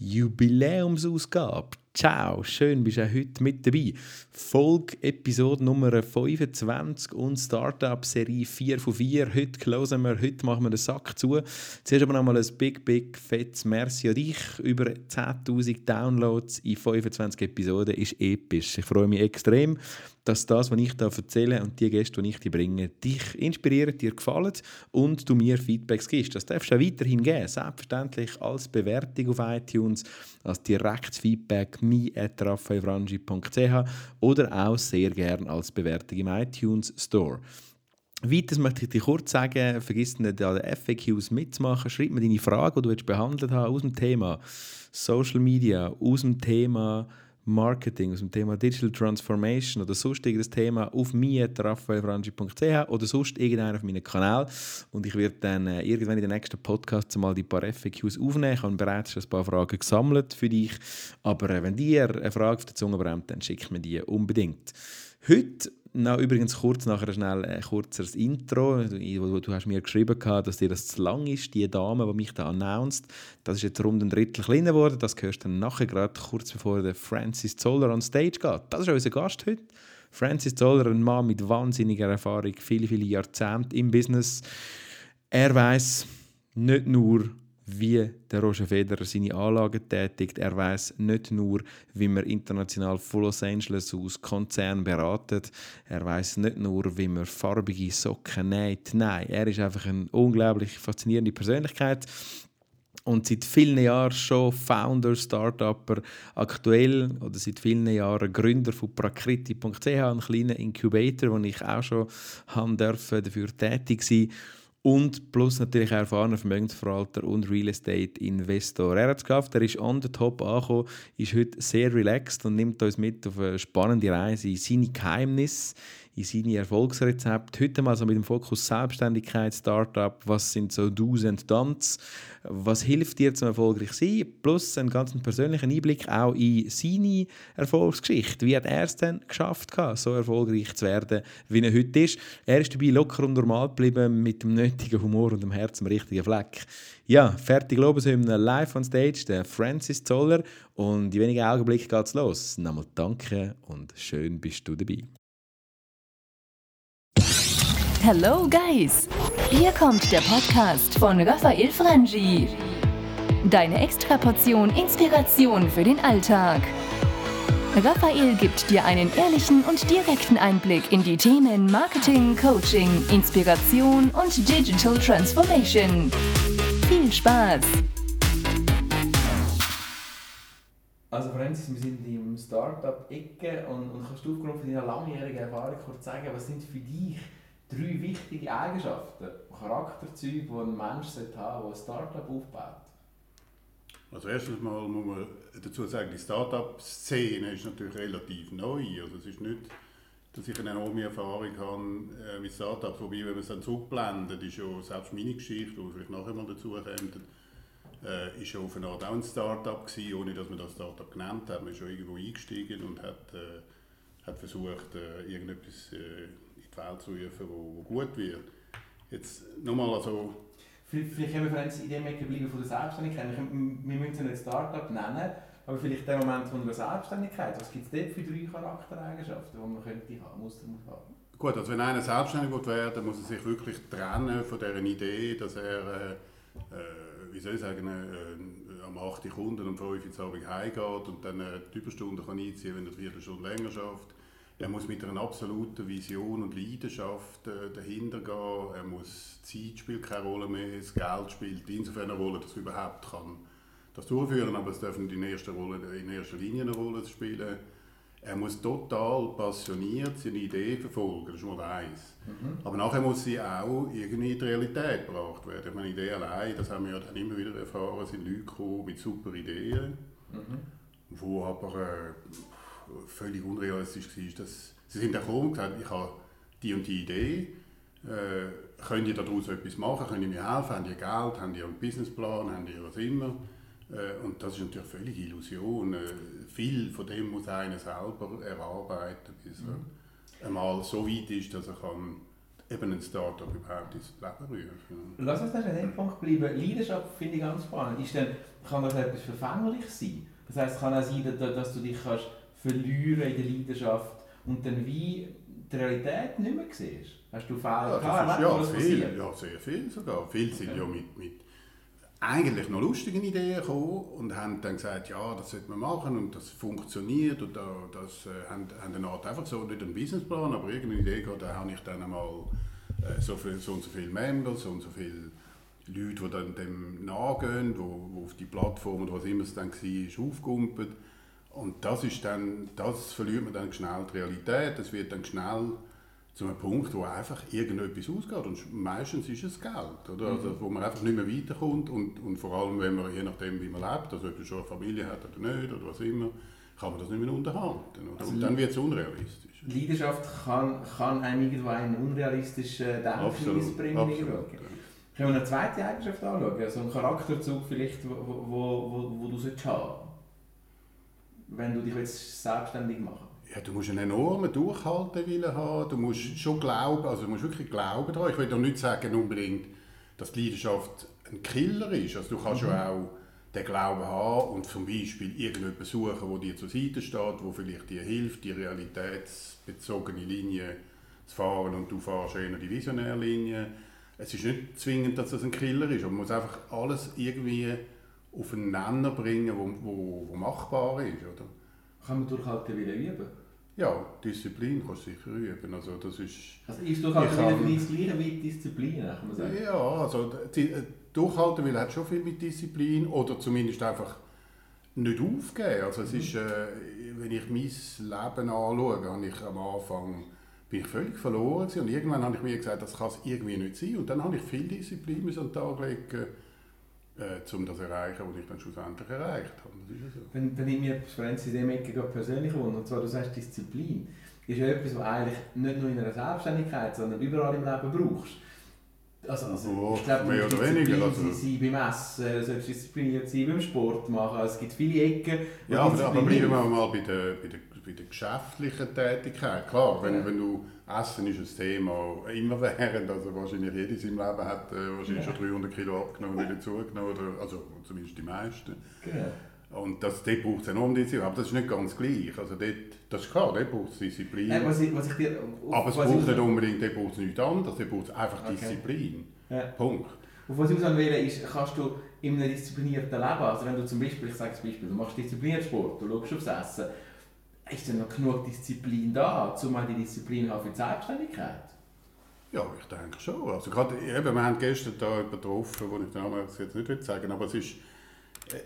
Jubiläumsausgabe. Ciao, schön bist du auch heute mit dabei. Folge Episode Nummer 25 und Startup Serie 4 von 4. Heute closen wir, heute machen wir den Sack zu. Zuerst aber nochmal ein big, big, fettes Merci an dich. Über 10.000 Downloads in 25 Episoden ist episch. Ich freue mich extrem dass das, was ich hier erzähle und die Gäste, die ich dir bringe, dich inspirieren, dir gefallen und du mir Feedbacks gibst. Das darfst du auch weiterhin geben. Selbstverständlich als Bewertung auf iTunes, als direktes Feedback mi.raffaelfrangi.ch oder auch sehr gerne als Bewertung im iTunes Store. Weiters möchte ich dir kurz sagen, vergiss nicht an den FAQs mitzumachen. Schreib mir deine Frage, die du behandelt hast, aus dem Thema Social Media, aus dem Thema Marketing, aus dem Thema Digital Transformation oder sonst irgendein Thema auf mi.raffaelfrangi.ch oder sonst irgendeiner auf meinem Kanal. Und ich werde dann äh, irgendwann in den nächsten Podcasts mal die paar FAQs aufnehmen. Ich habe bereits schon ein paar Fragen gesammelt für dich. Aber äh, wenn dir eine Frage auf der Zunge brennt, dann schick mir die unbedingt. Heute na, übrigens kurz nachher schnell ein kurzes Intro. Du, du hast mir geschrieben, dass dir das zu lang ist, die Dame, die mich da announced. Das ist jetzt rund ein Drittel kleiner geworden. Das hörst du dann nachher gerade kurz bevor der Francis Zoller on Stage geht. Das ist unser Gast heute. Francis Zoller, ein Mann mit wahnsinniger Erfahrung, viele, viele Jahrzehnte im Business. Er weiß nicht nur, wie der Roger Federer seine Anlagen tätigt. Er weiß nicht nur, wie man international von Los Angeles aus Konzern beratet. Er weiß nicht nur, wie man farbige Socken näht. Nein, er ist einfach eine unglaublich faszinierende Persönlichkeit und seit vielen Jahren schon Founder, Startupper, aktuell oder seit vielen Jahren Gründer von prakriti.ch, einem kleinen Incubator, wo ich auch schon haben dürfen, dafür tätig sein und plus natürlich erfahrener Vermögensverwalter und Real Estate Investor. Er hat es geschafft, er ist on the top angekommen, ist heute sehr relaxed und nimmt uns mit auf eine spannende Reise in seine Geheimnisse, in seine Erfolgsrezepte. Heute mal so mit dem Fokus Selbstständigkeit, Startup, was sind so Do's and Don'ts, was hilft dir zum erfolgreich sein, plus einen ganz persönlichen Einblick auch in seine Erfolgsgeschichte. Wie hat er es denn geschafft, so erfolgreich zu werden, wie er heute ist. Er ist dabei locker und normal geblieben, mit dem nötigen Humor und dem Herz am richtigen Fleck. Ja, fertig Lobeshymne live on stage, der Francis Zoller. Und in wenigen Augenblicken geht's los. Nochmal danke und schön bist du dabei. Hello Guys! Hier kommt der Podcast von Raphael Frangi. Deine Extraportion Inspiration für den Alltag. Raphael gibt dir einen ehrlichen und direkten Einblick in die Themen Marketing, Coaching, Inspiration und Digital Transformation. Viel Spaß! Also Francis, wir sind im Startup-Ecke und, und kannst du aufgrund deiner langjährigen Erfahrung kurz sagen, was sind für dich drei wichtige Eigenschaften, Charakterzüge, die ein Mensch haben der ein Startup aufbaut? Also erstens mal muss man dazu sagen, die Startup-Szene ist natürlich relativ neu. Also es ist nicht, dass ich eine enorme Erfahrung habe äh, mit Startups, wobei, wenn man es dann zurückblendet, ist ja selbst meine Geschichte, die vielleicht nachher mal dazu kommt, äh, ist ja auf eine Art auch ein Startup gewesen, ohne dass man das Startup genannt hat. Man ist schon irgendwo eingestiegen und hat, äh, hat versucht, äh, irgendetwas äh, Welt zu rufen, wo, gut wird. Jetzt nochmal also... Vielleicht, vielleicht können wir in dem Ecke bleiben von der Selbstständigkeit. Wir müssen nicht Start-up nennen, aber vielleicht der Moment von der Selbstständigkeit. Was gibt es dort für drei Charaktereigenschaften, die man könnte haben, muss haben? Gut, also wenn einer selbstständig wird werden, muss er sich wirklich trennen von dieser Idee, dass er, äh, äh, wie soll ich sagen, äh, am 8. Kunden um 5 Uhr Abend heimgeht und dann äh, die Überstunden kann einziehen kann, wenn er vier Stunden länger schafft er muss mit einer absoluten Vision und Leidenschaft äh, dahinter gehen. Er muss, Zeit spielt keine Rolle mehr, das Geld spielt insofern eine Rolle, dass er überhaupt kann das durchführen aber es darf nicht in erster, Rolle, in erster Linie eine Rolle spielen. Er muss total passioniert seine Idee verfolgen, das ist mal eins. Mhm. Aber nachher muss sie auch irgendwie in die Realität gebracht werden. Ich meine, Idee allein, das haben wir ja dann immer wieder erfahren, sind Leute gekommen mit super Ideen, mhm. wo aber äh, völlig unrealistisch war. Dass, sie sind auch gekommen und gesagt, ich habe die und die Idee, äh, könnt ihr daraus etwas machen, könnt ihr mir helfen, habt ihr Geld, habt ihr einen Businessplan, habt ihr was immer. Äh, und das ist natürlich völlig Illusion. Äh, viel von dem muss einer selber erarbeiten, bis er mhm. einmal so weit ist, dass er kann eben ein Startup überhaupt ins Leben rufen. Lass uns an dem Punkt bleiben. Leidenschaft finde ich ganz spannend. Ist denn, kann das etwas verfänglich sein? Das heisst, es kann auch sein, dass du dich kannst verlieren in der Leidenschaft und dann wie die Realität nicht mehr siehst? Hast du Fehler ja, gehabt? Ja, viel, ja, sehr viel sogar. Viele sind okay. ja mit, mit eigentlich noch lustigen Ideen gekommen und haben dann gesagt, ja, das sollte man machen und das funktioniert und das äh, haben, haben eine Art einfach so, nicht einen Businessplan, aber irgendeine Idee gehabt, da habe ich dann einmal äh, so, viel, so und so viele Members, so und so viele Leute, die dann dem nachgehen, wo auf die Plattform oder was immer es dann war, aufkumpeln. Und das ist dann, das verliert man dann schnell die Realität, das wird dann schnell zu einem Punkt, wo einfach irgendetwas ausgeht. Und meistens ist es Geld, oder? Also, wo man einfach nicht mehr weiterkommt. Und, und vor allem, wenn man, je nachdem, wie man lebt, also ob man schon eine Familie hat oder nicht, oder was immer, kann man das nicht mehr unterhalten. Oder? Also, und dann wird es unrealistisch. Leidenschaft kann, kann einem irgendwo einen unrealistischen Denkweise bringen. Absolut, ja. Können wir eine zweite Eigenschaft anschauen? So also einen Charakterzug vielleicht, wo, wo, wo, wo du solltest haben wenn du dich jetzt selbstständig machen ja, du musst einen enormen Durchhaltewillen haben, du musst schon glauben, also du musst wirklich glauben daran. Ich will doch nicht sagen unbedingt, dass die Leidenschaft ein Killer ist. Also du kannst mhm. auch den Glauben haben und zum Beispiel irgendjemanden suchen, der dir zur Seite steht, der vielleicht dir hilft, die realitätsbezogene Linie zu fahren und du fährst eher die visionäre Linie. Es ist nicht zwingend, dass das ein Killer ist, aber man muss einfach alles irgendwie aufeinander bringen, wo, wo, wo machbar ist. Oder? Kann man durchhalten wieder üben? Ja, Disziplin kannst du sicher üben. Also, das ist, also ist Durchhalten kann, das gleiche wie Disziplin, kann man sagen? Ja, also die, äh, Durchhalten will hat schon viel mit Disziplin oder zumindest einfach nicht aufgeben. Also es mhm. ist, äh, wenn ich mein Leben anschaue, habe ich am Anfang bin ich völlig verloren und irgendwann habe ich mir gesagt, das kann es irgendwie nicht sein. Und dann habe ich viel Disziplin an den Tag legen äh, um das zu erreichen, was ich dann schlussendlich erreicht habe. Das ist so. Wenn, wenn ich mir Franz in dem Ecke persönlich wohne, und zwar du sagst Disziplin, ist ja etwas, was eigentlich nicht nur in einer Selbstständigkeit, sondern überall im Leben brauchst. Also, also oh, ich glaube, mehr oder weniger. Also. sein beim Essen, du sollst diszipliniert sein beim Sport machen. Es gibt viele Ecken. Ja, aber, aber bleiben wir mal bei der, bei, der, bei der geschäftlichen Tätigkeit. Klar, wenn, ja. wenn du Essen ist ein Thema immer während, also wahrscheinlich jeder in seinem Leben hat äh, wahrscheinlich ja. schon 300 Kilo abgenommen oder zugenommen, oder, also zumindest die meisten. Genau. Und das, dort braucht es enorm Disziplin, aber das ist nicht ganz gleich. Also dort, das ist klar, dort braucht es Disziplin. Äh, was ich, was ich dir, aber es braucht nicht unbedingt, dort braucht es nichts anderes, dort braucht es einfach okay. Disziplin. Ja. Punkt. Auf was ich sagen will, ist, kannst du in einem disziplinierten Leben, also wenn du zum Beispiel, ich sage zum Beispiel, du machst diszipliniert Sport, du schaust aufs Essen, ist denn noch genug Disziplin da, zumal die Disziplin haben für die Selbstständigkeit? Ja, ich denke schon. Also gerade, eben, wir haben gestern da jemanden getroffen, wo ich den Namen jetzt nicht sagen aber es ist,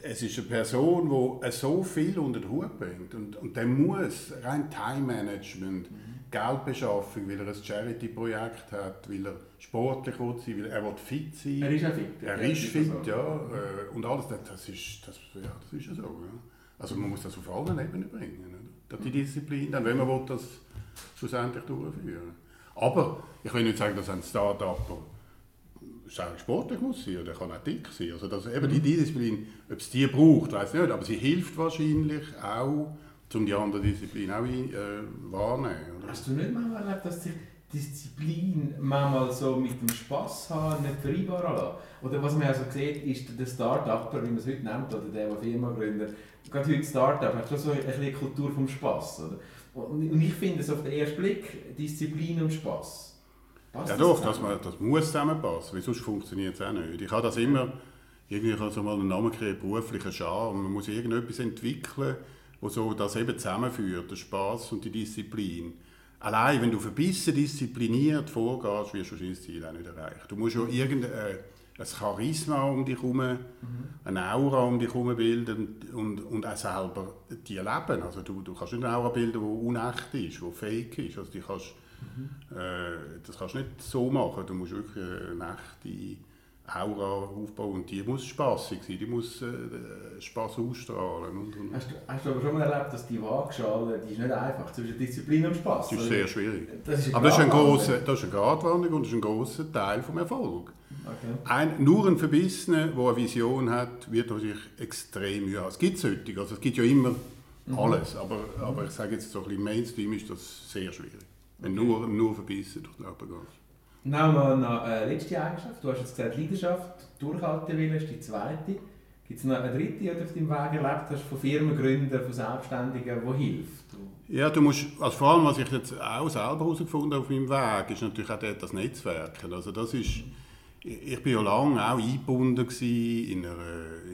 es ist eine Person, die so viel unter den Hut bringt. Und, und der muss rein Time-Management, mhm. Geldbeschaffung, weil er ein Charity-Projekt hat, weil er sportlich will sein, weil er will fit sein. Er ist ja fit. Er ist fit, ja. Äh, und alles, das ist, das, ja, das ist ja so. Ja. Also man muss das auf allen Ebenen bringen die Disziplin, dann, wenn man will, das schlussendlich durchführen Aber ich will nicht sagen, dass ein Start-up sportlich muss sein oder kann auch dick sein. Also dass eben die mhm. Disziplin, ob es die braucht, weiß ich nicht, aber sie hilft wahrscheinlich auch, um die andere Disziplin auch äh, wahrnehmen. Oder? Hast du nicht mal erlebt, dass sich Disziplin manchmal so mit dem Spass haben nicht vereinbar lassen? Oder was man ja so sieht, ist der Start-Upper, wie man es heute nennt, oder der, der Firma gründet, gerade heute Startup hat schon so eine, eine Kultur vom Spass. Oder? Und ich finde es auf den ersten Blick Disziplin und Spass. Passt ja doch, das, das, das muss zusammenpassen, weil sonst funktioniert es auch nicht. Ich habe das immer, irgendwie habe so mal einen Namen gekriegt, beruflicher Charme. Man muss irgendetwas entwickeln, wo so das eben zusammenführt, der Spass und die Disziplin. Allein, wenn du verbissen diszipliniert vorgehst, wirst du das Ziel auch nicht erreichen. Du musst ja irgendeine ein Charisma um dich herum, mhm. eine Aura um dich herum bilden und, und auch selber die leben. Also du, du kannst nicht eine Aura bilden, die unecht ist, die fake ist. Also die kannst, mhm. äh, das kannst du nicht so machen. Du musst wirklich eine echte Aura aufbauen und die muss spaßig sein, die muss äh, Spaß ausstrahlen. Und, und. Hast, du, hast du aber schon mal erlebt, dass die Waagschale, die ist nicht einfach, zwischen Disziplin und Spaß? Das ist sehr schwierig. Das ist aber das ist, ein grosser, das ist eine Gratwanderung und das ist ein grosser Teil des Erfolgs. Okay. Ein, nur ein Verbissener, der eine Vision hat, wird natürlich extrem Mühe haben. Es gibt solche, also es gibt ja immer mhm. alles, aber, aber ich sage jetzt so ein bisschen Mainstream ist das sehr schwierig. Wenn okay. nur, nur verbissen durch die Leben gehst. Nehmen wir noch eine letzte Eigenschaft. Du hast jetzt gesagt, Leidenschaft, Durchhaltewille ist die zweite. Gibt es noch eine dritte, die du auf deinem Weg erlebt hast, von Firmengründern, von Selbstständigen, die hilft? Ja, du musst, also vor allem, was ich jetzt auch selber herausgefunden habe auf meinem Weg, ist natürlich auch das Netzwerken. Also das ist, ich bin ja lange auch eingebunden in einer,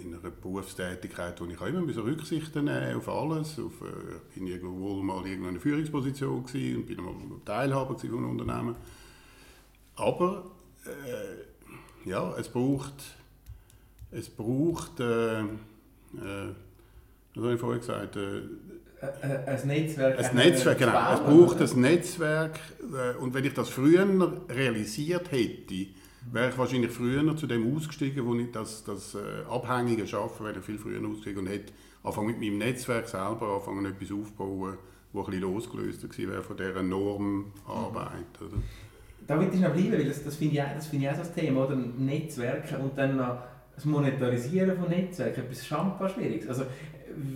in einer Berufstätigkeit, wo ich auch immer Rücksichten nehmen auf alles. Auf, ich äh, bin irgendwo mal in einer Führungsposition und bin mal Teilhaber von einem Unternehmen. Aber äh, ja, es braucht, es braucht, äh, äh, was habe ich vorhin gesagt, äh, ein Netzwerk. Ein Netzwerk, genau. Es braucht ein Netzwerk. Äh, und wenn ich das früher realisiert hätte, wäre ich wahrscheinlich früher zu dem ausgestiegen, wo ich das, das äh, Abhängige schaffe, wäre ich viel früher ausgestiegen und hätte angefangen mit meinem Netzwerk selber anfangen, etwas aufzubauen, das ein bisschen losgelöst wäre von dieser Normarbeit. Oder? Da will ich noch bleiben, weil das, das finde ich, das find ich auch so das Thema, oder? Netzwerke und dann noch das Monetarisieren von Netzwerken, etwas schambar Schwieriges. Also,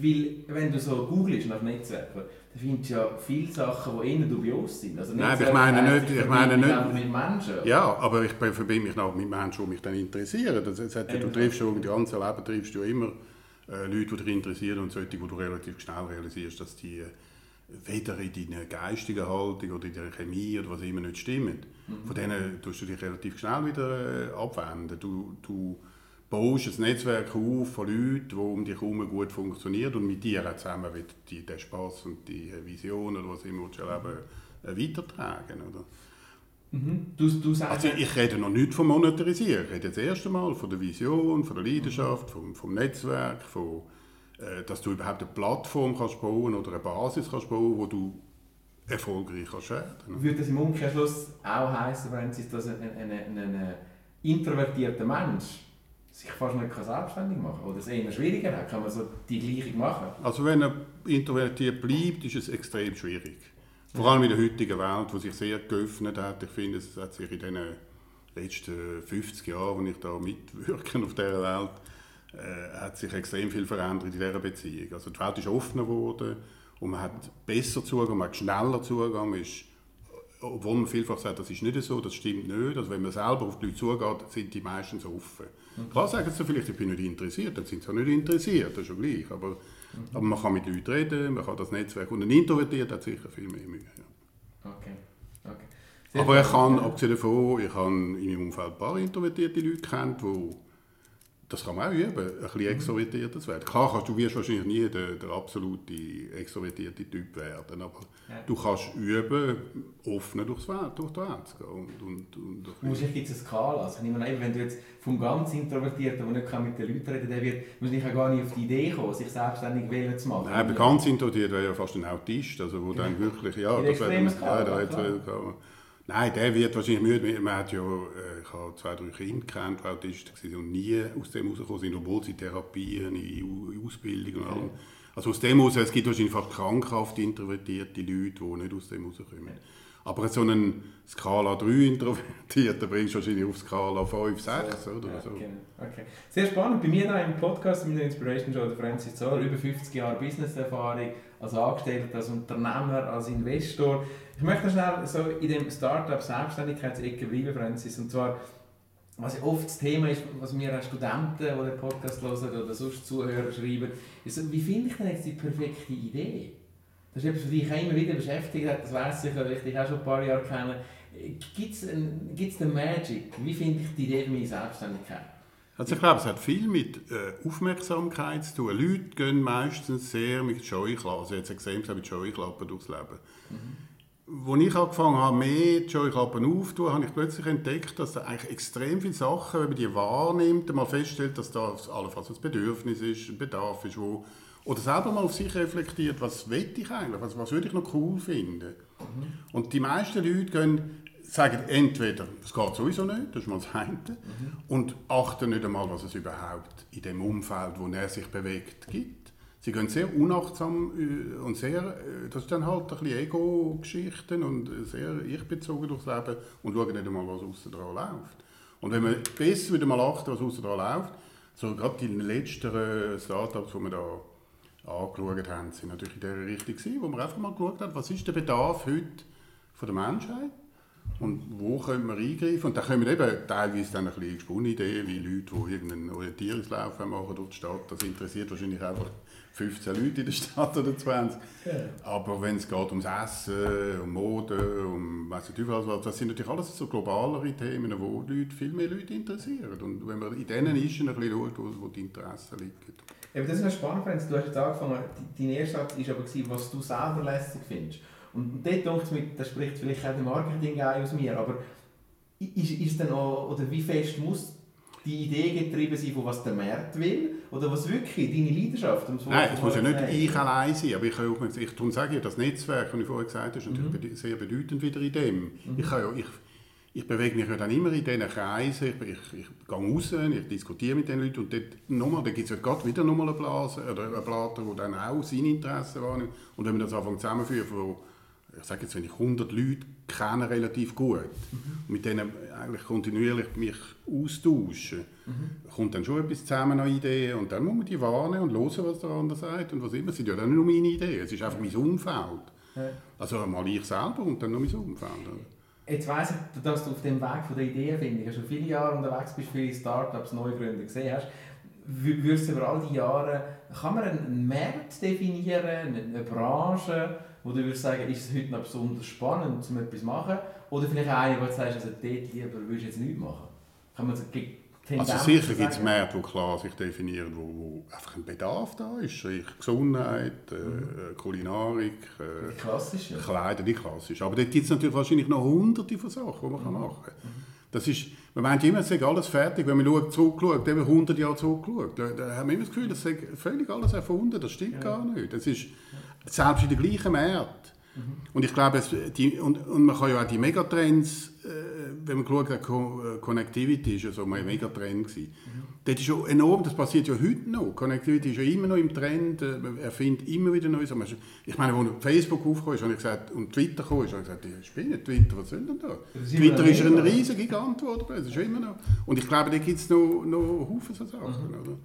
weil, wenn du so googelst nach Netzwerken, dann findest du ja viele Sachen, die eher dubios sind. Also Nein, ich meine nicht, ich meine nicht mit Menschen. Ja, aber ich verbinde mich auch mit Menschen, die mich dann interessieren. Das, das hat, du triffst schon, die ganze Leben triffst du immer äh, Leute, die dich interessieren und solche, die du relativ schnell realisierst, dass die äh, weder in deiner geistigen Haltung oder in der Chemie oder was immer nicht stimmen. Mhm. Von denen tust du dich relativ schnell wieder äh, abwenden. Du, du baust ein Netzwerk auf von Leuten, die um dich herum gut funktionieren und mit dir auch zusammen die, den Spass und die Vision oder was immer du erleben äh, weitertragen. Oder? Mhm. Du, du also ich rede noch nicht vom Monetarisieren, ich rede jetzt erst einmal von der Vision, von der Leidenschaft, vom, vom Netzwerk, von, äh, dass du überhaupt eine Plattform kannst bauen oder eine Basis kannst bauen, wo du erfolgreich kannst werden. Würde das im Umkehrschluss auch heißen, wenn es dass ein, ein, ein, ein introvertierter Mensch sich fast nicht selbstständig machen kann oder es eher schwieriger hat, kann man so die Gleichung machen? Also wenn er introvertiert bleibt, ist es extrem schwierig. Vor allem in der heutigen Welt, die sich sehr geöffnet hat. Ich finde, es hat sich in den letzten 50 Jahren, als ich da mitwirke auf dieser Welt, äh, hat sich extrem viel verändert in dieser Beziehung. Also die Welt ist offener geworden und man hat besser Zugang, man hat schneller Zugang, ist obwohl man vielfach sagt, das ist nicht so, das stimmt nicht. Also wenn man selber auf die Leute zugeht, sind die meistens offen. Mhm. Klar sagen sie vielleicht, ich bin nicht interessiert, dann sind sie auch nicht interessiert, das ist schon gleich. Aber, mhm. aber man kann mit Leuten reden, man kann das Netzwerk, und ein Introvertiert hat sicher viel mehr Mühe. Ja. Okay. okay. Aber ich kann, abgesehen davon, ich habe in meinem Umfeld ein paar introvertierte Leute kennt, die das kann man auch üben, ein bisschen mhm. extrovertierter zu werden. Klar, du wirst wahrscheinlich nie der, der absolute extrovertierte Typ werden, aber ja. du kannst üben, offen durchs Welt, durch die Welt zu gehen. Und, und, und wahrscheinlich gibt es eine Skala. Also ich meine, wenn du jetzt vom ganz Introvertierten, der nicht mit den Leuten reden kann, der wird wahrscheinlich gar nicht auf die Idee kommen, sich selbstständig wählen zu machen. Nein, aber ganz introvertiert wäre ja fast ein Autist, also wo dann wirklich, ja, das wäre... Ja, da Nein, der wird wahrscheinlich müde. Man hat ja, äh, ich habe zwei, drei Kinder kennt, die Autisten waren und nie aus dem rausgekommen sind, obwohl sie Therapien, in Ausbildung und allem. Also aus dem raus, es gibt wahrscheinlich fast krankhaft introvertierte Leute, die nicht aus dem rauskommen. Aber so einen Skala 3 Introvertierten bringst du wahrscheinlich auf Skala 5, 6 oder ja, so. Genau. Okay. Sehr spannend. Bei mir da im Podcast mit der Inspiration Show, der Francis Zoller, über 50 Jahre Business-Erfahrung als Angestellter, als Unternehmer, als Investor. Ich möchte schnell so in dem Startup-Selbstständigkeitsecke bleiben, Francis. Und zwar, was oft das Thema ist, was mir Studenten, die den Podcast hören oder sonst Zuhörer schreiben, ist, wie finde ich denn jetzt die perfekte Idee? Das ist etwas, was dich immer wieder beschäftigt hat, das weiß ich, weil ich dich auch schon ein paar Jahre kenne. Gibt es den Magic? Wie finde ich die Idee für meine Selbstständigkeit? Also ich glaube, es hat viel mit äh, Aufmerksamkeit zu tun. Leute gehen meistens sehr mit Scheuklappen, also jetzt gesehen, mit Scheuklappen durchs Leben. Mhm. Als ich angefangen habe, mehr die Scheuklappen aufzutun, habe ich plötzlich entdeckt, dass da eigentlich extrem viele Sachen, wenn man die wahrnimmt, mal feststellt, dass da allenfalls ein Bedürfnis ist, ein Bedarf ist, wo oder selber mal auf sich reflektiert, was will ich eigentlich, was, was würde ich noch cool finden. Mhm. Und die meisten Leute gehen, sagen entweder, es geht sowieso nicht, das ist mal das eine, mhm. und achten nicht einmal, was es überhaupt in dem Umfeld, wo er sich bewegt, gibt. Sie gehen sehr unachtsam äh, und sehr, äh, das ist dann halt ein bisschen Ego-Geschichten und sehr ich-bezogen durchs Leben und schauen nicht einmal, was außen dran läuft. Und wenn man besser wieder mal achten, was außen dran läuft, so gerade die letzten Startups, die wir da angeschaut haben, sind natürlich in der Richtung gewesen, wo man einfach mal geschaut hat, was ist der Bedarf heute von der Menschheit Und wo können wir eingreifen? Und da kommen eben teilweise dann ein bisschen gesponnene Ideen, wie Leute, die irgendeinen Orientierungslauf machen durch die Stadt. Das interessiert wahrscheinlich einfach 15 Leute in der Stadt oder 20. Ja. Aber wenn es geht ums Essen, um Mode, um was nicht was, das sind natürlich alles so globalere Themen, wo Leute, viel mehr Leute interessieren. Und wenn man in diesen Nischen ein bisschen schaut, wo, wo die Interessen liegen. Eben, das ist noch spannend, Franz. Du hast jetzt angefangen, dein erster Satz war aber, was du selber lässig findest. Und dort denkt mir, das spricht vielleicht auch der Marketing aus mir, aber ist, ist dann auch, oder wie fest muss die Idee getrieben sein, von was der Markt will? Oder was wirklich deine Leidenschaft? Um Nein, es muss ja nicht ich allein sein, aber ich kann auch, ich sage ja, das Netzwerk, das ich vorher gesagt habe, ist natürlich mhm. sehr bedeutend wieder in dem. Mhm. Ich, kann ja, ich, ich bewege mich ja dann immer in diesen Kreisen, ich, ich, ich gehe raus, ich diskutiere mit den Leuten und dort, nochmal, da gibt es ja gerade wieder nochmal eine Blase, oder einen Blatter, der dann auch seine Interessen wahrnimmt. Und wenn wir das anfangen zusammenführen, ich sage jetzt, wenn ich 100 Leute kenne, relativ gut, mhm. und mit denen eigentlich kontinuierlich mich austausche, mhm. kommt dann schon etwas zusammen an Ideen und dann muss man die warnen und hören, was der andere sagt und was immer. Es sind ja dann nicht nur meine Ideen, es ist einfach mein Umfeld. Ja. Also mal ich selber und dann noch mein Umfeld. Jetzt weiss ich, dass du auf dem Weg von der Ideenfindung schon viele Jahre unterwegs bist, viele Startups, Neugründer gesehen hast. Würdest du über all die Jahre, kann man einen Markt definieren, eine Branche, wo du würdest sagen, ist es heute noch besonders spannend, um etwas zu machen? Oder vielleicht auch eine, wo du sagst, also dort lieber würdest du jetzt nichts machen? Kann man also sicher gibt es Märkte, die klar sich definieren, wo, wo einfach ein Bedarf da ist. Gesundheit, äh, mhm. Kulinarik, äh, die klassische. Kleider, die klassisch. Aber dort gibt es natürlich wahrscheinlich noch hunderte von Sachen, die man mhm. machen kann. Mhm. Das ist, man meint immer, es sei alles fertig. Wenn man schaut, zurückschaut, eben 100 Jahre zurückgeschaut, da, da haben wir immer das Gefühl, das sei völlig alles erfunden. Das stimmt ja. gar nicht. Das ist selbst in den gleichen Märkten. Mhm. Und ich glaube, es, die, und, und man kann ja auch die Megatrends, äh, wenn man schaut, Co Connectivity ist ja so ein Megatrend gewesen. Mhm. Das ist schon enorm, das passiert ja heute noch. Connectivity ist ja immer noch im Trend, äh, man erfindet immer wieder Neues. Ich meine, als Facebook aufkam, habe ich gesagt, und Twitter kam, habe ich gesagt, ich spinne Twitter, was soll denn da? Twitter ist ein riesiger Gigant geworden, das ist immer noch. Und ich glaube, da gibt es noch, noch Haufen so Sachen. Mhm. Oder?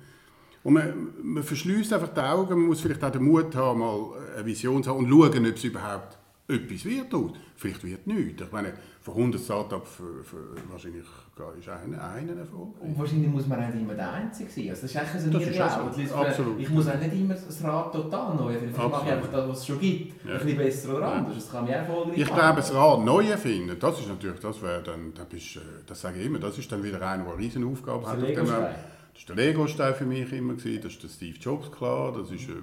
Und man, man verschließt einfach die Augen, man muss vielleicht auch den Mut haben, mal eine Vision zu haben und schauen, ob es überhaupt etwas wird. Vielleicht wird nichts. Ich meine, von 100 Startups für, für, wahrscheinlich ist einer, einer Erfolg. Und wahrscheinlich muss man nicht immer der Einzige sein. Also das ist eigentlich so ein so. Absolut. Ich muss auch nicht immer das Rad total neu erfinden. Vielleicht mache ich einfach das, was es schon gibt, ja. ein bisschen besser oder anders. Das kann mich erfolgreich Ich glaube, das Rad neu erfinden, das ist natürlich, das wäre dann, das, bist, äh, das sage ich immer, das ist dann wieder einer, der eine riesen Aufgabe hat. Das war der Lego-Stein für mich immer, das ist der Steve Jobs klar, das ist... Äh,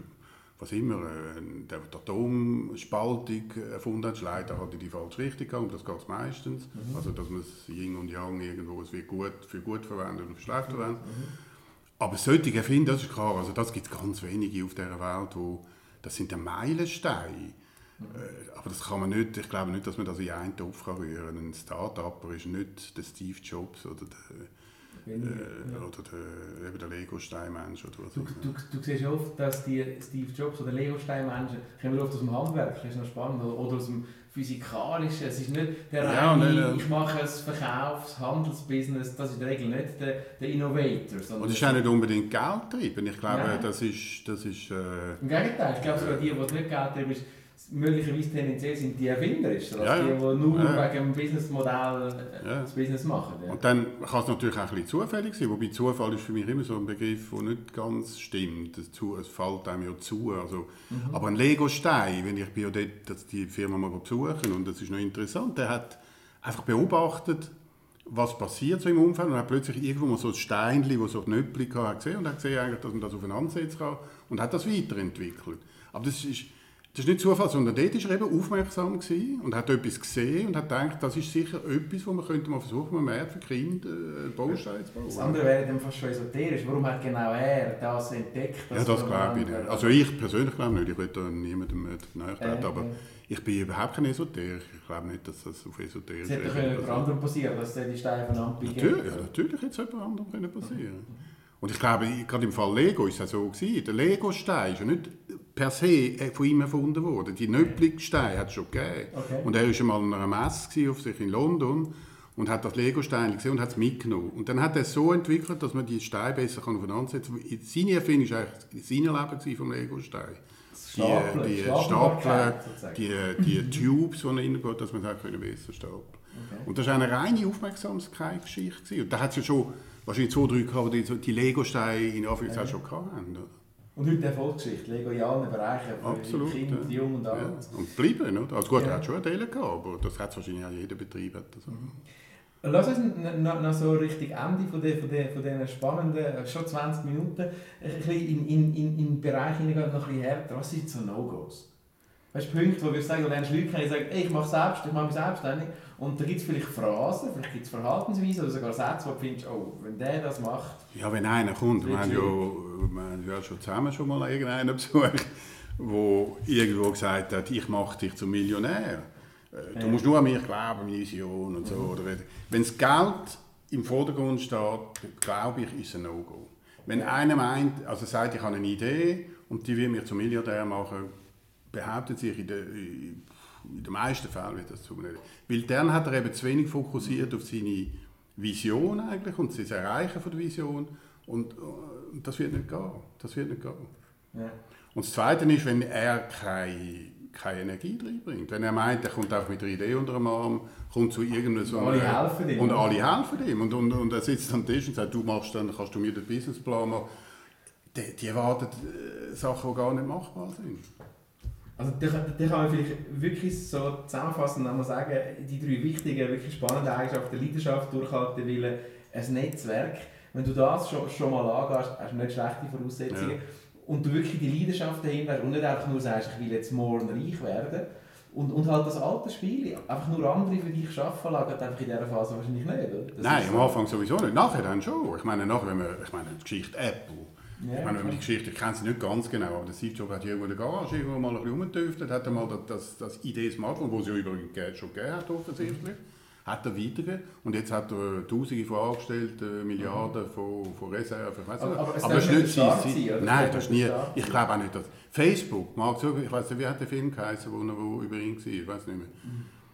was immer, äh, der die Atomspaltung erfunden hat, leider hat in die falsche Richtung gegangen, das geht meistens. Mhm. Also, dass man es Yin und Yang irgendwo, es wird gut, für gut verwendet und für schlecht mhm. verwendet. Mhm. Aber solche Erfinder, das ist klar, also das gibt es ganz wenige auf dieser Welt, wo, das sind Meilensteine. Mhm. Äh, aber das kann man nicht, ich glaube nicht, dass man das in einen Topf kann rühren kann. Ein Start-Upper ist nicht der Steve Jobs oder der äh, oder der, eben der Lego-Steinmensch oder was du, du, du, siehst oft, dass die Steve Jobs oder Lego-Steinmenschen kommen oft aus dem Handwerk, das ist noch spannend, oder aus dem Physikalischen. Es ist nicht der ja, reine, nein, nein. ich mache ein Verkaufs-, Handelsbusiness, das ist in der Regel nicht der, der Innovator. Und es ist auch nicht unbedingt Geld treiben. Ich glaube, ja. das ist... Das ist äh, Im Gegenteil, ich glaube sogar die, die nicht Geld treiben, möglicherweise tendenziell sind die erfinderisch, also ja, die, die nur ja. wegen dem Businessmodell äh, ja. das Business machen. Ja. Und dann kann es natürlich auch ein bisschen zufällig sein, wobei Zufall ist für mich immer so ein Begriff, der nicht ganz stimmt. Es, fällt einem ja zu. Also, mhm. Aber ein Lego-Stein, wenn ich bin ja dort die Firma mal besuchen und das ist noch interessant, der hat einfach beobachtet, was passiert so im Umfeld und hat plötzlich irgendwo mal so ein Steinchen, das so Knöpfchen hatte, gesehen und hat gesehen, dass man das aufeinander setzen kann und hat das weiterentwickelt. Aber das ist das ist nicht Zufall, sondern dort war er eben aufmerksam und hat etwas gesehen und hat gedacht, das ist sicher etwas, wo man könnte mal versuchen, mal mehr für Kinder äh, Bausteine zu bauen. Das andere wäre dann fast schon esoterisch. Warum hat genau er das entdeckt? Ja, das glaube ich nicht. Also ich persönlich glaube nicht. Ich will da niemandem näher treten, äh, aber äh. ich bin überhaupt kein Esoteriker. Ich glaube nicht, dass das auf Esoterisch ist. Es hätte jemand anderem passieren dass die Steine voneinander natürlich, ja, natürlich hätte es jemand anderem passieren Und ich glaube, gerade im Fall Lego ist es so gewesen. Der Lego-Stein ist ja nicht per se äh, von ihm erfunden worden. Die Nöppligsteine hat es schon gegeben. Okay. Und er war einmal an einer Messe auf sich in London und hat das Lego-Stein gesehen und hat es mitgenommen. Und dann hat er es so entwickelt, dass man die Steine besser aufeinander setzen kann. Seine Erfindung war eigentlich sein Leben vom Lego-Stein. Die, die Stapler, die, die Tubes, die reingeht, dass man es besser stapeln Und das war eine reine Aufmerksamkeitsgeschichte. Und da hat es ja schon wahrscheinlich zwei, drei gehabt, die die Lego-Steine in Anführungszeichen schon hatten. Und heute Erfolgsgeschichte, Lego in allen Bereichen, für Absolut, Kinder, ja. Jung und alt. Ja. Und bleiben, oder? Also gut, Ja. er hat schon einen Teil gehabt, aber das hat wahrscheinlich auch jeder Betrieb. Das. Lass uns noch, noch so richtig Ende von, der, von, der, von diesen spannenden, äh, schon 20 Minuten, ein bisschen in, in, in, in den Bereich hineingehen, noch ein bisschen härter. Was sind so No-Gos? Weißt du, Punkte, wo wir sagen, wo lernst Leute kennen, die sagen, ey, ich mache selbst, ich mache mich selbstständig. Und da gibt es vielleicht Phrasen, vielleicht gibt es Verhaltensweisen oder sogar Sätze, wo du findest, oh, wenn der das macht, Ja, wenn einer kommt, wir haben ja, wir haben ja schon zusammen schon mal irgendeinen besucht, der irgendwo gesagt hat, ich mache dich zum Millionär. Äh, Du Ja. musst nur an mich glauben, meine Vision und so. Oder wenn das Geld im Vordergrund steht, glaube ich, ist es ein No-Go. Wenn einer meint, also sagt, ich habe eine Idee und die will mich zum Milliardär machen, behauptet sich in, der, in den meisten Fällen wird das zu nicht. Weil dann hat er eben zu wenig fokussiert auf seine Vision eigentlich und das Erreichen von der Vision und, und das wird nicht gehen. Das wird nicht gehen. ja. Und das Zweite ist, wenn er keine, keine Energie reinbringt. Wenn er meint, er kommt einfach mit einer Idee unter dem Arm, kommt zu irgendeinem... Und alle helfen ihm, Und alle helfen ihm. Und, und, und er sitzt am Tisch und sagt, du machst dann, kannst du mir den Businessplan machen. Die, die erwarten äh, Sachen, die gar nicht machbar sind. Also da, da kann man vielleicht wirklich so zusammenfassend nochmal sagen, die drei wichtigen, wirklich spannenden Eigenschaften, Leidenschaft, Durchhalten, Wille, ein Netzwerk. Wenn du das schon, schon mal angehst, hast du nicht schlechte Voraussetzungen. Ja. Und du wirklich die Leidenschaft dahinter hast und nicht einfach nur sagst, ich will jetzt morgen reich werden. Und, und halt das alte Spiel, einfach nur andere für dich arbeiten lassen, einfach in dieser Phase wahrscheinlich nicht, Nein, am. Anfang sowieso nicht. Nachher dann schon. Ich meine, nachher, wenn man, ich meine, die Geschichte Apple. Ja, ich meine, wenn man die. Geschichte, ich kenne sie nicht ganz genau, aber der Steve Jobs hat irgendwo in der Garage irgendwo mal ein bisschen rumgetüftelt, hat er mal das, das, das Idee-Smartphone, das es ja übrigens ge- schon gegeben hat, offensichtlich, hat er weitergegeben. Und jetzt hat er Tausende von Angestellten, Milliarden von, von Reserven, ich weiss Aber- aber es aber das ist nicht sein- oder? Nein, das ist nie, ich glaube auch nicht, dass Facebook, Mark Zuckerberg, ich weiß nicht, wie hat der Film geheißen, wo, wo über ihn war, ich weiß nicht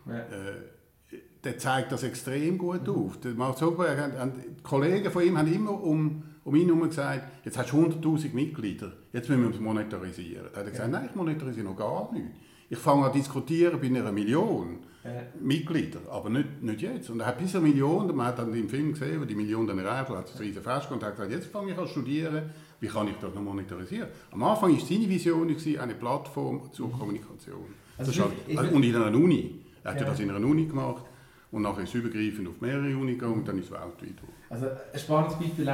mehr Ja. äh, der zeigt das extrem gut auf. Der Mark Zuckerberg, die Kollegen von ihm haben immer um, um ihn herum gesagt, jetzt hast du 100'000 Mitglieder, jetzt müssen wir uns monetarisieren. Da hat er gesagt, nein, ich monetarisiere noch gar nicht. Ich fange an zu diskutieren bei einer Million Ja. Mitglieder, aber nicht, nicht jetzt. Und er hat bis eine Million, man hat dann im Film gesehen, wo die Million dann erreicht hat, hat es riesen Fest und hat gesagt, jetzt fange ich an zu studieren, wie kann ich das noch monetarisieren. Am Anfang war seine Vision eine Plattform zur Kommunikation. Also ist ich- ich- halt, und in einer Uni. Er hat ja. Ja. das in einer Uni gemacht und nachher ist es übergreifend auf mehrere Uni gegangen und dann ist es weltweit geworden. Also ein spannendes Beispiel,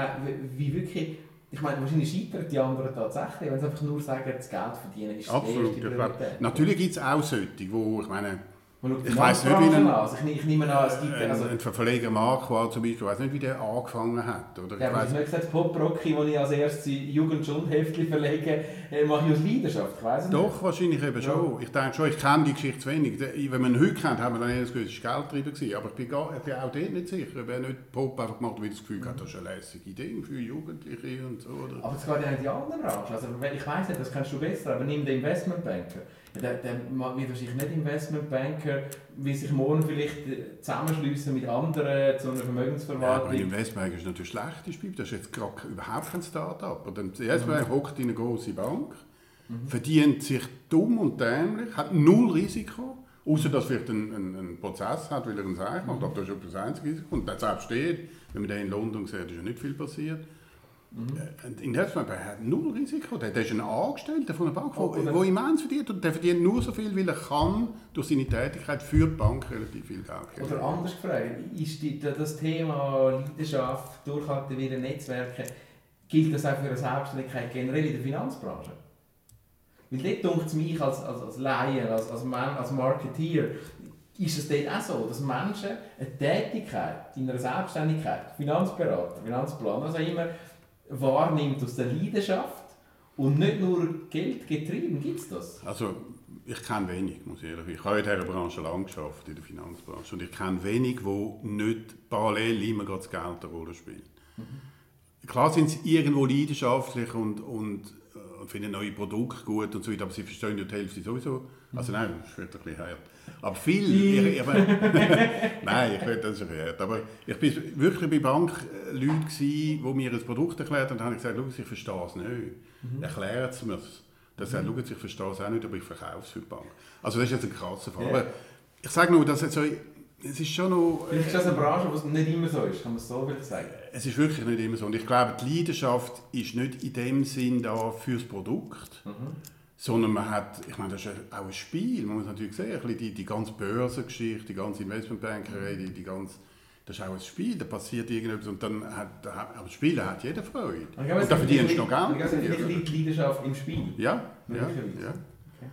wie- wirklich, ich meine, wahrscheinlich scheitern die anderen tatsächlich, wenn sie einfach nur sagen, das Geld verdienen ist Absolut. die erste Priorität. natürlich gibt es auch solche, wo, ich meine, ich weiss nicht, wie ein-. Also ich, ich nehme an, es gibt... ein, Also, ein Verleger Marquardt zum Beispiel, ich weiß nicht, wie der angefangen hat. Oder? Ich ja, aber ich habe nicht gesagt, Pop-Rocky, wo ich als erstes Jugend- und Heftchen verlege, äh, mache ich aus Leidenschaft, ich weiss nicht. Doch, wahrscheinlich eben schon. Ich denke schon, ich kenne die Geschichte zu wenig. Wenn man ihn heute kennt, haben wir dann eher das Gefühl, es war Geld drin. gewesen. Aber ich bin, gar, ich bin auch dort nicht sicher. Wer nicht Pop einfach gemacht hat, weil er das Gefühl hat, das ist eine lässige Idee für Jugendliche und so. Oder? Aber es geht ja in die anderen Branchen. Also, wenn- ich weiss nicht, das kennst du besser, aber nimm den Investmentbanker. Ja, der, der wird wahrscheinlich nicht Investmentbanker, will sich morgen vielleicht äh, zusammenschliessen mit anderen zu einer Ja, aber Vermögensverwaltung. ein Investbank ist natürlich schlecht. Das Beispiel. Das ist jetzt gerade überhaupt kein Start-up. Ein Investbank hockt in eine große Bank, verdient sich dumm und dämlich, hat null Risiko. Außer dass vielleicht einen, einen, einen Prozess hat, weil er einen Seich macht. Aber das ist das einzige Risiko. Und das selbst steht, wenn man den in London sieht, ist ja nicht viel passiert. Äh, Ein Investmentbank hat null Risiko. Der, der ist ein Angestellter von einer Bank, Oh, der oder- wo immens verdient. Und der verdient nur so viel, weil er kann durch seine Tätigkeit für die Bank relativ viel Geld generieren. Oder anders gefragt, ist die, das Thema Leidenschaft, Durchhalten, wieder Netzwerke, gilt das auch für eine Selbstständigkeit generell in der Finanzbranche? Weil dort denkt es mich als, als, als Laie, als, als, Man, als Marketeer, ist es dort auch so, dass Menschen eine Tätigkeit in einer Selbstständigkeit, Finanzberater, Finanzplaner, also immer wahrnimmt aus der Leidenschaft und nicht nur Geld getrieben, gibt es das? Also, ich kenne wenig, muss ich ehrlich sagen. Ich habe in dieser Branche lange geschafft, in der Finanzbranche. Und ich kenne wenig, wo nicht parallel immer gerade das Geld eine Rolle spielt. Klar sind sie irgendwo leidenschaftlich und, und, äh, und finden neue Produkte gut und so weiter, aber sie verstehen ja die Hälfte sowieso. Also nein, das wird ein bisschen hart. Aber viel... Ich, ich, nein, ich will das ist hart. Aber ich bin wirklich bei Bankleuten, die mir ein Produkt erklärt haben, und dann habe ich gesagt, ich verstehe es nicht. Erklären Sie mir es. Das sagt, schau, ich verstehe es auch nicht, aber ich verkaufe es für die Bank. Also das ist jetzt ein krasser Fall. Aber ich sage nur, dass jetzt so es ist schon noch... Vielleicht ist das eine Branche, wo es nicht immer so ist, kann man es so sagen? Es ist wirklich nicht immer so. Und ich glaube, die Leidenschaft ist nicht in dem Sinn da fürs Produkt, mhm. Sondern man hat, ich meine, das ist auch ein Spiel. Man muss natürlich sehen, die, die ganze Börsengeschichte, die ganze Investmentbankerei, die, die ganze das ist auch ein Spiel, da passiert irgendetwas und dann hat, aber Spielen hat jeder Freude. Glaube, und da verdienst du noch Geld. Also liegt die Leidenschaft im Spiel? Ja, ja, ja. Okay.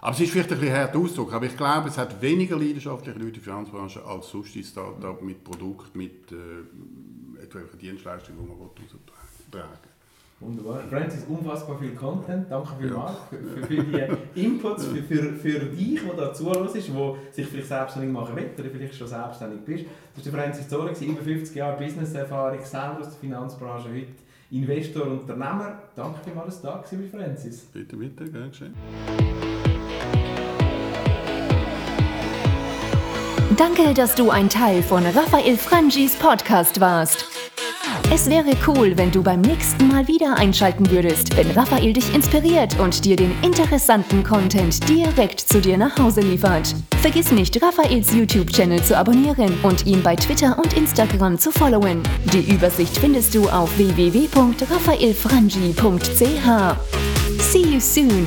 Aber es ist vielleicht ein bisschen hart Ausdruck, aber ich glaube, es hat weniger leidenschaftliche Leute in der Finanzbranche als sonst die Startup mit Produkt, mit äh, Dienstleistungen, die man austragen Wunderbar. Francis, unfassbar viel Content. Danke vielmals ja. für, für, für die Inputs, für, für, für dich, der da zuhört, der sich vielleicht selbstständig machen will oder vielleicht schon selbstständig bist. Das war Francis Zoller, über 50 Jahre Business-Erfahrung, selber aus der Finanzbranche, heute Investor, Unternehmer. Danke vielmals, dass du da warst, Francis. Bitte, bitte, gerne geschehen. Danke, dass du ein Teil von Raphael Frangis Podcast warst. Es wäre cool, wenn du beim nächsten Mal wieder einschalten würdest, wenn Raphael dich inspiriert und dir den interessanten Content direkt zu dir nach Hause liefert. Vergiss nicht, Raphaels YouTube-Channel zu abonnieren und ihn bei Twitter und Instagram zu followen. Die Übersicht findest du auf www.raphaelfrangi.ch. See you soon!